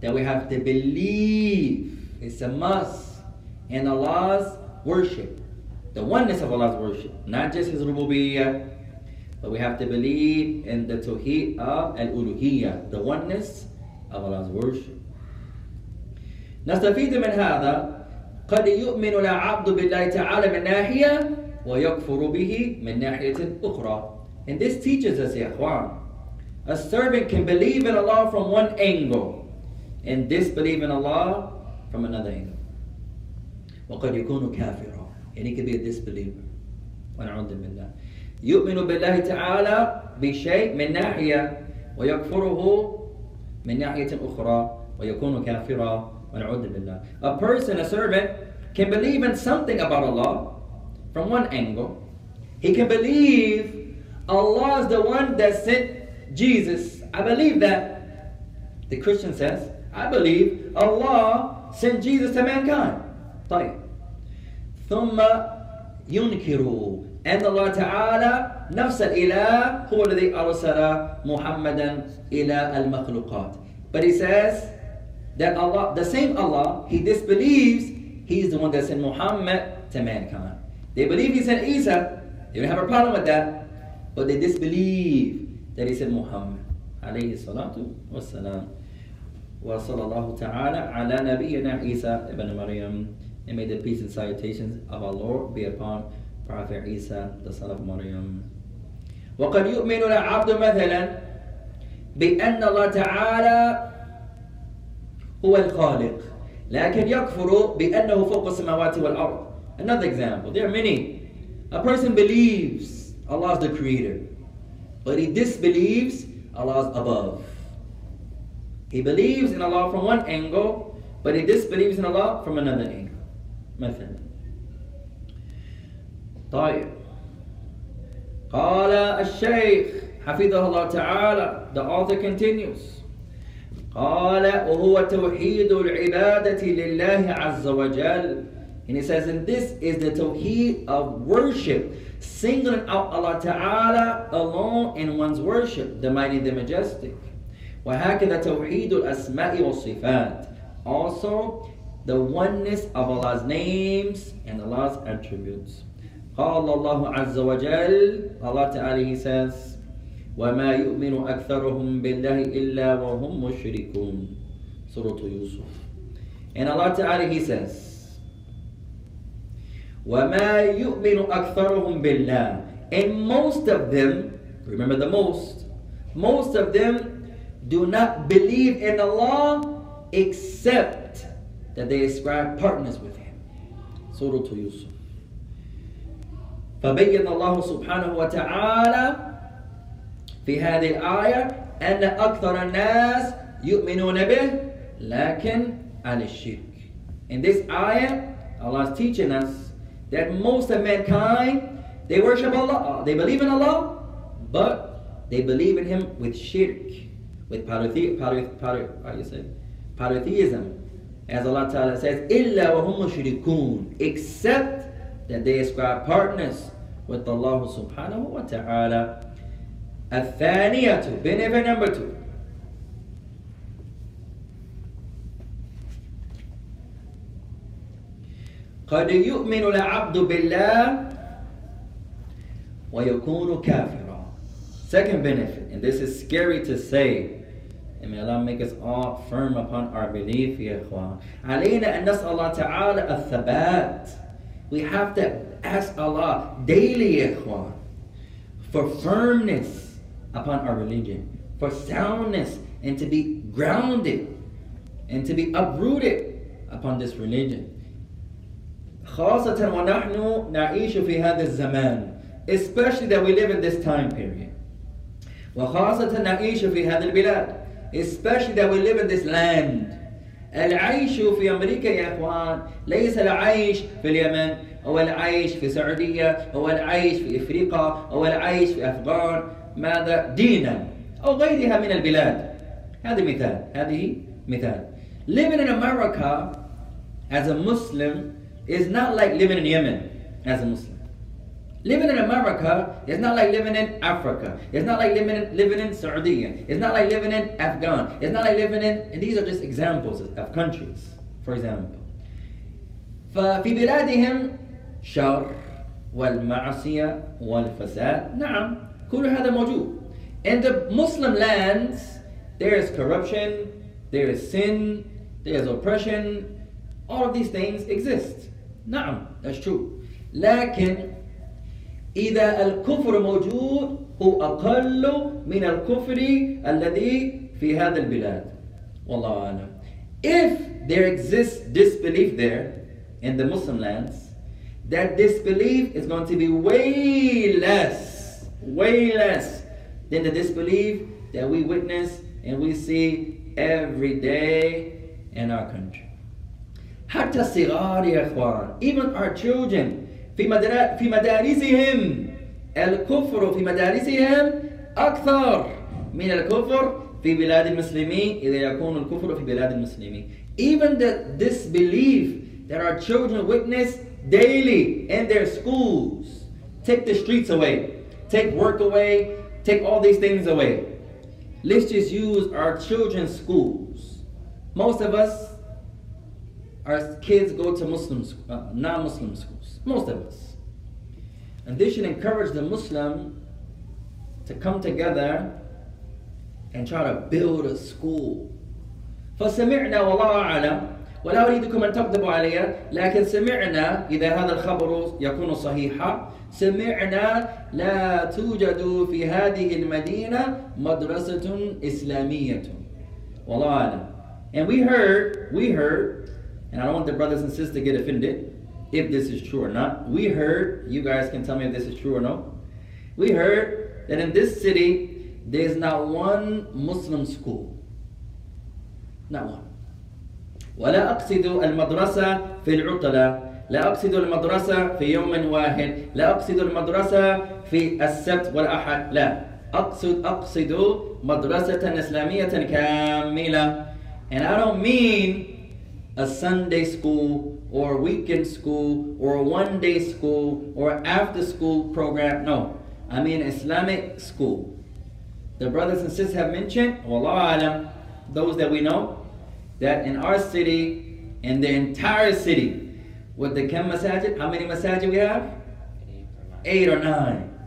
S1: that we have to believe It's a must in Allah's worship the oneness of Allah's worship not just His rububiyyah but we have to believe in the tawheed of al-uluhiyyah the oneness of Allah's worship نستفيد من هذا قد يؤمن العبد بالله تعالى من ناحية ويكفر به من ناحية أخرى and this teaches us يا إخوان a servant can believe in Allah from one angle and disbelieve in Allah from another angle وقد يكون كافرا and he can be a disbeliever ونعوذ بالله يؤمن بالله تعالى بشيء من ناحية ويكفره من ناحية أخرى ويكون كافرا ونعوذ بالله A person, a servant, can believe in something about Allah from one angle. He can believe Allah is the one that sent Jesus. I believe that. The Christian says, I believe Allah sent Jesus to mankind. طيب. ثم ينكر أن الله تعالى نفس الإله هو الذي أرسل محمدا إلى المخلوقات. But he says that Allah, the same Allah, he disbelieves he's the one that sent Muhammad to mankind. They believe he sent Isa. They don't have a problem with that. But they disbelieve that he sent Muhammad. عليه الصلاة والسلام. وصلى الله تعالى على نبينا عيسى ابن مريم. And may the peace and salutations of our Lord be upon Prophet Isa, the son of Maryam. وقد يؤمن العبد مثلا بأن الله تعالى هو الخالق لكن يكفر بأنه فوق السماوات والأرض Another example, there are many. A person believes Allah is the creator, but he disbelieves Allah is above. He believes in Allah from one angle, but he disbelieves in Allah from another angle. مثلا طيب قال الشيخ حفظه الله تعالى the author continues قال وهو توحيد العبادة لله عز وجل and he says and this is the tawheed of worship singling out Allah Ta'ala alone in one's worship the mighty the majestic وهكذا توحيد الأسماء والصفات also the oneness of Allah's names and Allah's attributes قال الله عز وجل Allah Ta'ala he says وما يؤمن أكثرهم بالله إلا وهم مشركون Surah Yusuf and Allah Ta'ala he says وما يؤمن أكثرهم بالله and most of them remember the most most of them do not believe in Allah except that they ascribe partners with him Surah Yusuf فبين الله سبحانه وتعالى في هذه الآية أن أكثر الناس يؤمنون به لكن على الشرك. In this ayah, Allah is teaching us that most of mankind, they worship Allah, they believe in Allah, but they believe in Him with shirk, with polythe- poly- poly- how do you say? polytheism. As Allah Ta'ala says, إِلَّا وَهُمْ مُشْرِكُونَ Except that they ascribe partners with Allah subhanahu wa ta'ala. الثانية benefit number two قد يؤمن العبد بالله ويكون كافرا second benefit and this is scary to say and may Allah make us all firm upon our belief يا إخوان علينا أن نسأل الله تعالى الثبات we have to ask Allah daily يا إخوان for firmness upon our religion, for soundness, and to be grounded and to be uprooted upon this religion. خاصة ونحن نعيش في هذا الزمان especially that we live in this time period وخاصة نعيش في هذا البلاد especially that we live in this land العيش في أمريكا يا إخوان ليس العيش في اليمن أو العيش في السعودية أو العيش في إفريقيا أو العيش في أفغان ماذا دينا أو غيرها من البلاد هذا مثال هذه مثال living in America as a Muslim is not like living in Yemen as a Muslim Living in America is not like living in Africa. It's not like living in, living in Saudi. It's not like living in Afghan. It's not like living in, and these are just examples of countries, for example. ففي بلادهم شر والمعصية والفساد نعم كل هذا موجود In the Muslim lands there is corruption, there is sin, there is oppression, all of these things exist نعم that's true لكن إذا الكفر موجود هو أقل من الكفر الذي في هذا البلاد والله أعلم If there exists disbelief there in the Muslim lands, that disbelief is going to be way less, way less than the disbelief that we witness and we see every day in our country. حتى الصغار يا إخوان, even our children, في مدار- في مدارسهم الكفر في مدارسهم أكثر من الكفر في بلاد المسلمين إذا يكون الكفر في بلاد المسلمين. Even the disbelief that our children witness daily in their schools. Take the streets away. Take work away. Take all these things away. Let's just use our children's schools. Most of us, our kids go to Muslim, uh, non-Muslim schools. Most of us. And this should encourage the Muslim to come together and try to build a school. فسمعنا والله أعلم ولا أريدكم أن تكذبوا علي لكن سمعنا إذا هذا الخبر يكون صحيحا سمعنا لا توجد في هذه المدينة مدرسة إسلامية والله أعلم and we heard we heard and I don't want the brothers and sisters to get offended if this is true or not we heard you guys can tell me if this is true or no we heard that in this city there's not one Muslim school not one ولا أقصد المدرسة في العطلة لا أقصد المدرسة في يوم واحد لا أقصد المدرسة في السبت والأحد لا أقصد أقصد مدرسة إسلامية كاملة and I don't mean a Sunday school or weekend school or a one day school or after school program no I mean Islamic school the brothers and sisters have mentioned alam those that we know that in our city, in the entire city, with the Kam Masajid, how many masajid we have? Eight or nine.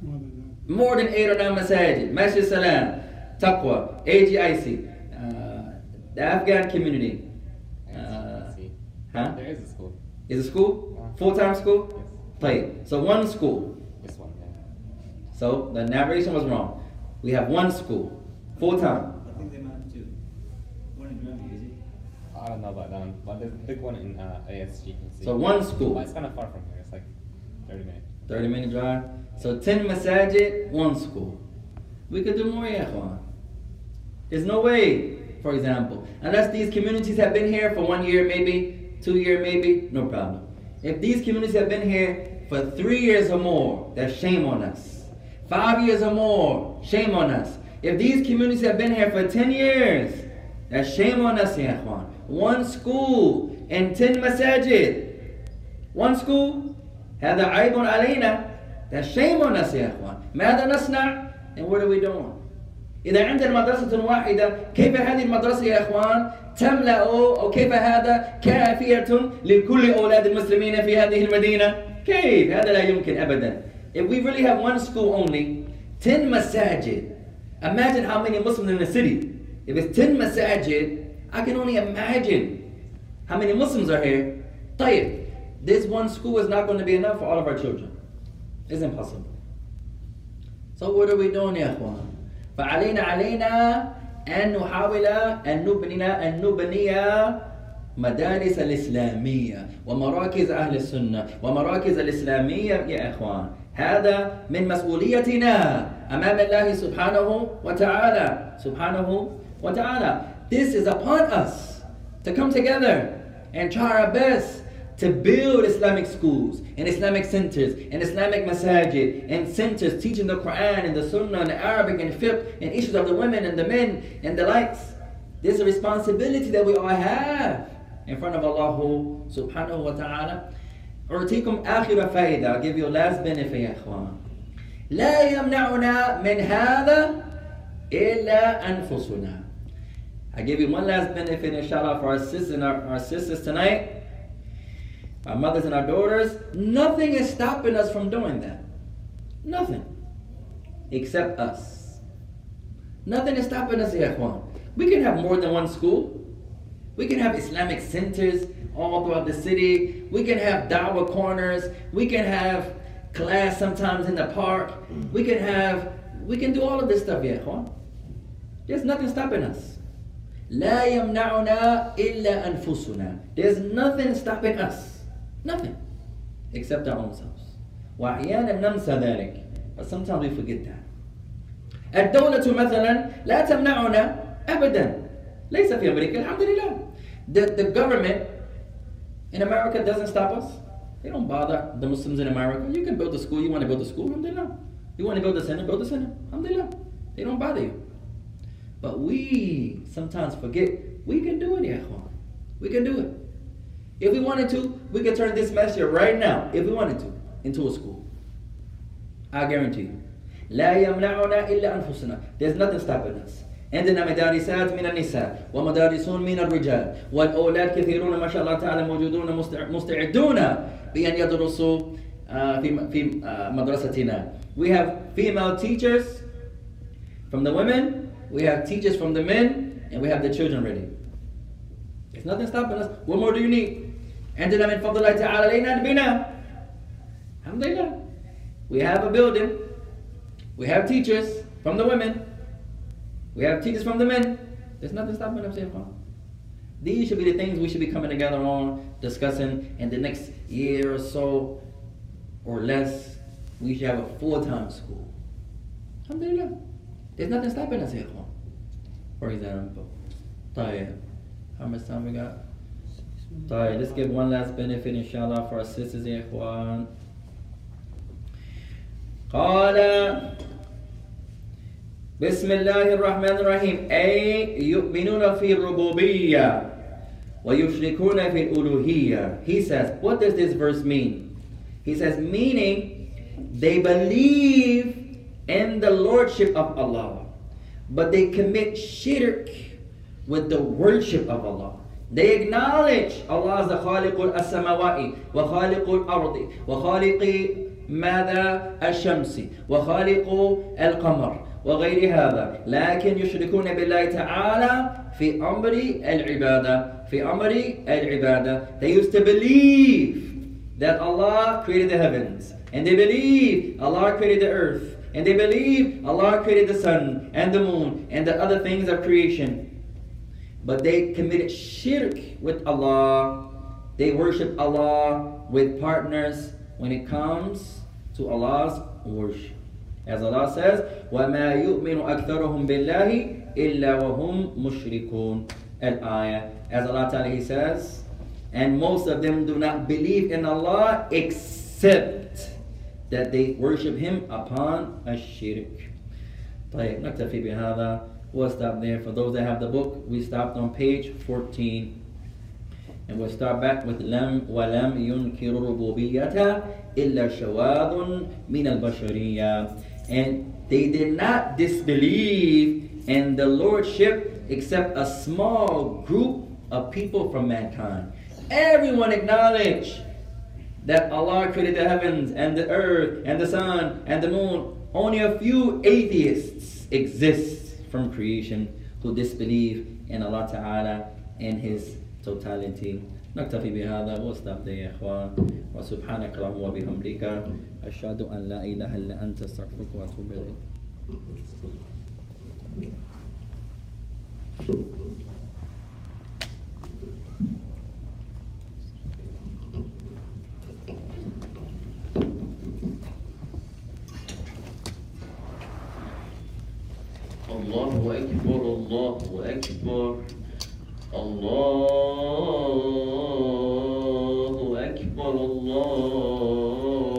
S3: More than
S1: More than eight or nine masajid. Masjid Salam, Taqwa, AGIC, uh, the Afghan community. Uh, huh?
S4: There is a school.
S1: Is it school? Full time school? Yes. Play. So one school.
S4: This one, yeah.
S1: So the narration was wrong. We have one school, full time.
S5: I think they might have two. One in Granby, is it?
S4: I don't know about that one, but there's a big one in uh, ASG. You can see.
S1: So one school.
S4: But it's kind of far from here. It's like 30 minutes.
S1: 30 minute drive. So 10 masajid, one school. We could do more, ya ikhwan. There's no way, for example, unless these communities have been here for one year, maybe, two year, maybe, no problem. If these communities have been here for three years or more, that's shame on us. Five years or more, shame on us. If these communities have been here for 10 years, that's shame on us, ya ikhwan. One school and 10 masajid. One school هذا عيب علينا That's shame on us يا إخوان ماذا نصنع and what are we doing إذا عندنا مدرسة واحدة كيف هذه المدرسة يا إخوان تملأ أو كيف هذا كافية لكل أولاد المسلمين في هذه المدينة كيف هذا لا يمكن أبدا If we really have one school only 10 masajid Imagine how many Muslims in the city If it's 10 masajid I can only imagine how many Muslims are here طيب this one school is not going to be enough for all of our children. It's impossible. So what are we doing يا اخوان؟ فعلينا علينا أن نحاول أن نبني أن نبني مدارس الإسلامية ومراكز أهل السنة ومراكز الإسلامية يا إخوان. هذا من مسؤوليتنا أمام الله سبحانه وتعالى. سبحانه وتعالى. This is upon us to come together and try our best to build Islamic schools and Islamic centers and Islamic masajid and centers teaching the Quran and the Sunnah and the Arabic and fiqh and issues of the women and the men and the likes. There's a responsibility that we all have in front of Allah subhanahu wa ta'ala. أعطيكم آخر فائدة I'll give you a last benefit يا إخوان لا يمنعنا من هذا إلا أنفسنا I give you one last benefit inshallah for our sisters and our, our sisters tonight our mothers and our daughters, nothing is stopping us from doing that. Nothing. Except us. Nothing is stopping us, ya ikhwan. We can have more than one school. We can have Islamic centers all throughout the city. We can have dawah corners. We can have class sometimes in the park. We can have, we can do all of this stuff, ya ikhwan. There's nothing stopping us. لا يمنعنا إلا أنفسنا. There's nothing stopping us. Nothing. Except our own selves. وأحيانا ننسى ذلك. But sometimes we forget that. الدولة مثلا لا تمنعنا أبدا. ليس في أمريكا الحمد لله. The, the government in America doesn't stop us. They don't bother the Muslims in America. You can build a school. You want to build a school? Alhamdulillah. You want to build a center? Build a center. Alhamdulillah. They don't bother you. But we sometimes forget we can do it, ya ikhwan. We can do it. If we wanted to, we could turn this masjid right now, if we wanted to, into a school. I guarantee you. لا يمنعنا إلا أنفسنا. There's nothing stopping us. عندنا مدارسات من النساء ومدارسون من الرجال والأولاد كثيرون ما شاء الله تعالى موجودون مستع- مستعدون بأن يدرسوا آه، في في آه، مدرستنا. We have female teachers from the women, we have teachers from the men, and we have the children ready. There's nothing stopping us. What more do you need? عندنا من فضل الله تعالى علينا البناء. الحمد لله. We have a building. We have teachers from the women. We have teachers from the men. There's nothing stopping us here from. These should be the things we should be coming together on, discussing in the next year or so or less. We should have a full-time school. Alhamdulillah. There's nothing stopping us here from. For example. طيب. How much time we got? طيب, let's give one last benefit inshallah for our sisters and ikhwan. قال بسم الله الرحمن الرحيم أي يؤمنون في الربوبية ويشركون في الألوهية He says, what does this verse mean? He says, meaning they believe in the lordship of Allah, but they commit shirk with the worship of Allah. They acknowledge Allah as the خالق السماوات وخالق الأرض وخالق ماذا الشمس وخالق القمر وغير هذا لكن يشركون بالله تعالى في أمر العبادة في أمر العبادة They used to believe that Allah created the heavens and they believe Allah created the earth and they believe Allah created the sun and the moon and the other things of creation but they committed shirk with Allah. They worship Allah with partners when it comes to Allah's worship. As Allah says, وَمَا يُؤْمِنُ أَكْثَرُهُم بِاللَّهِ إِلَّا وَهُمْ مُشْرِكُونَ Al-ayah. As Allah Ta'ala He says, and most of them do not believe in Allah except that they worship Him upon a shirk. طيب نكتفي بهذا We'll stop there. For those that have the book, we stopped on page 14. And we'll start back with لم ولم ينكر الربوبية إلا شواذ من البشرية. And they did not disbelieve in the Lordship except a small group of people from mankind. Everyone acknowledged that Allah created the heavens and the earth and the sun and the moon. Only a few atheists exist from creation who disbelieve in Allah Ta'ala and His totality. نكتفي بهذا واستبدأ يا إخوان وسبحانك اللهم وبحمدك أشهد أن لا إله إلا أنت أستغفرك وأتوب إليك
S6: Allahu Ekber, Allahu Ekber. Allahu Ekber, Allahu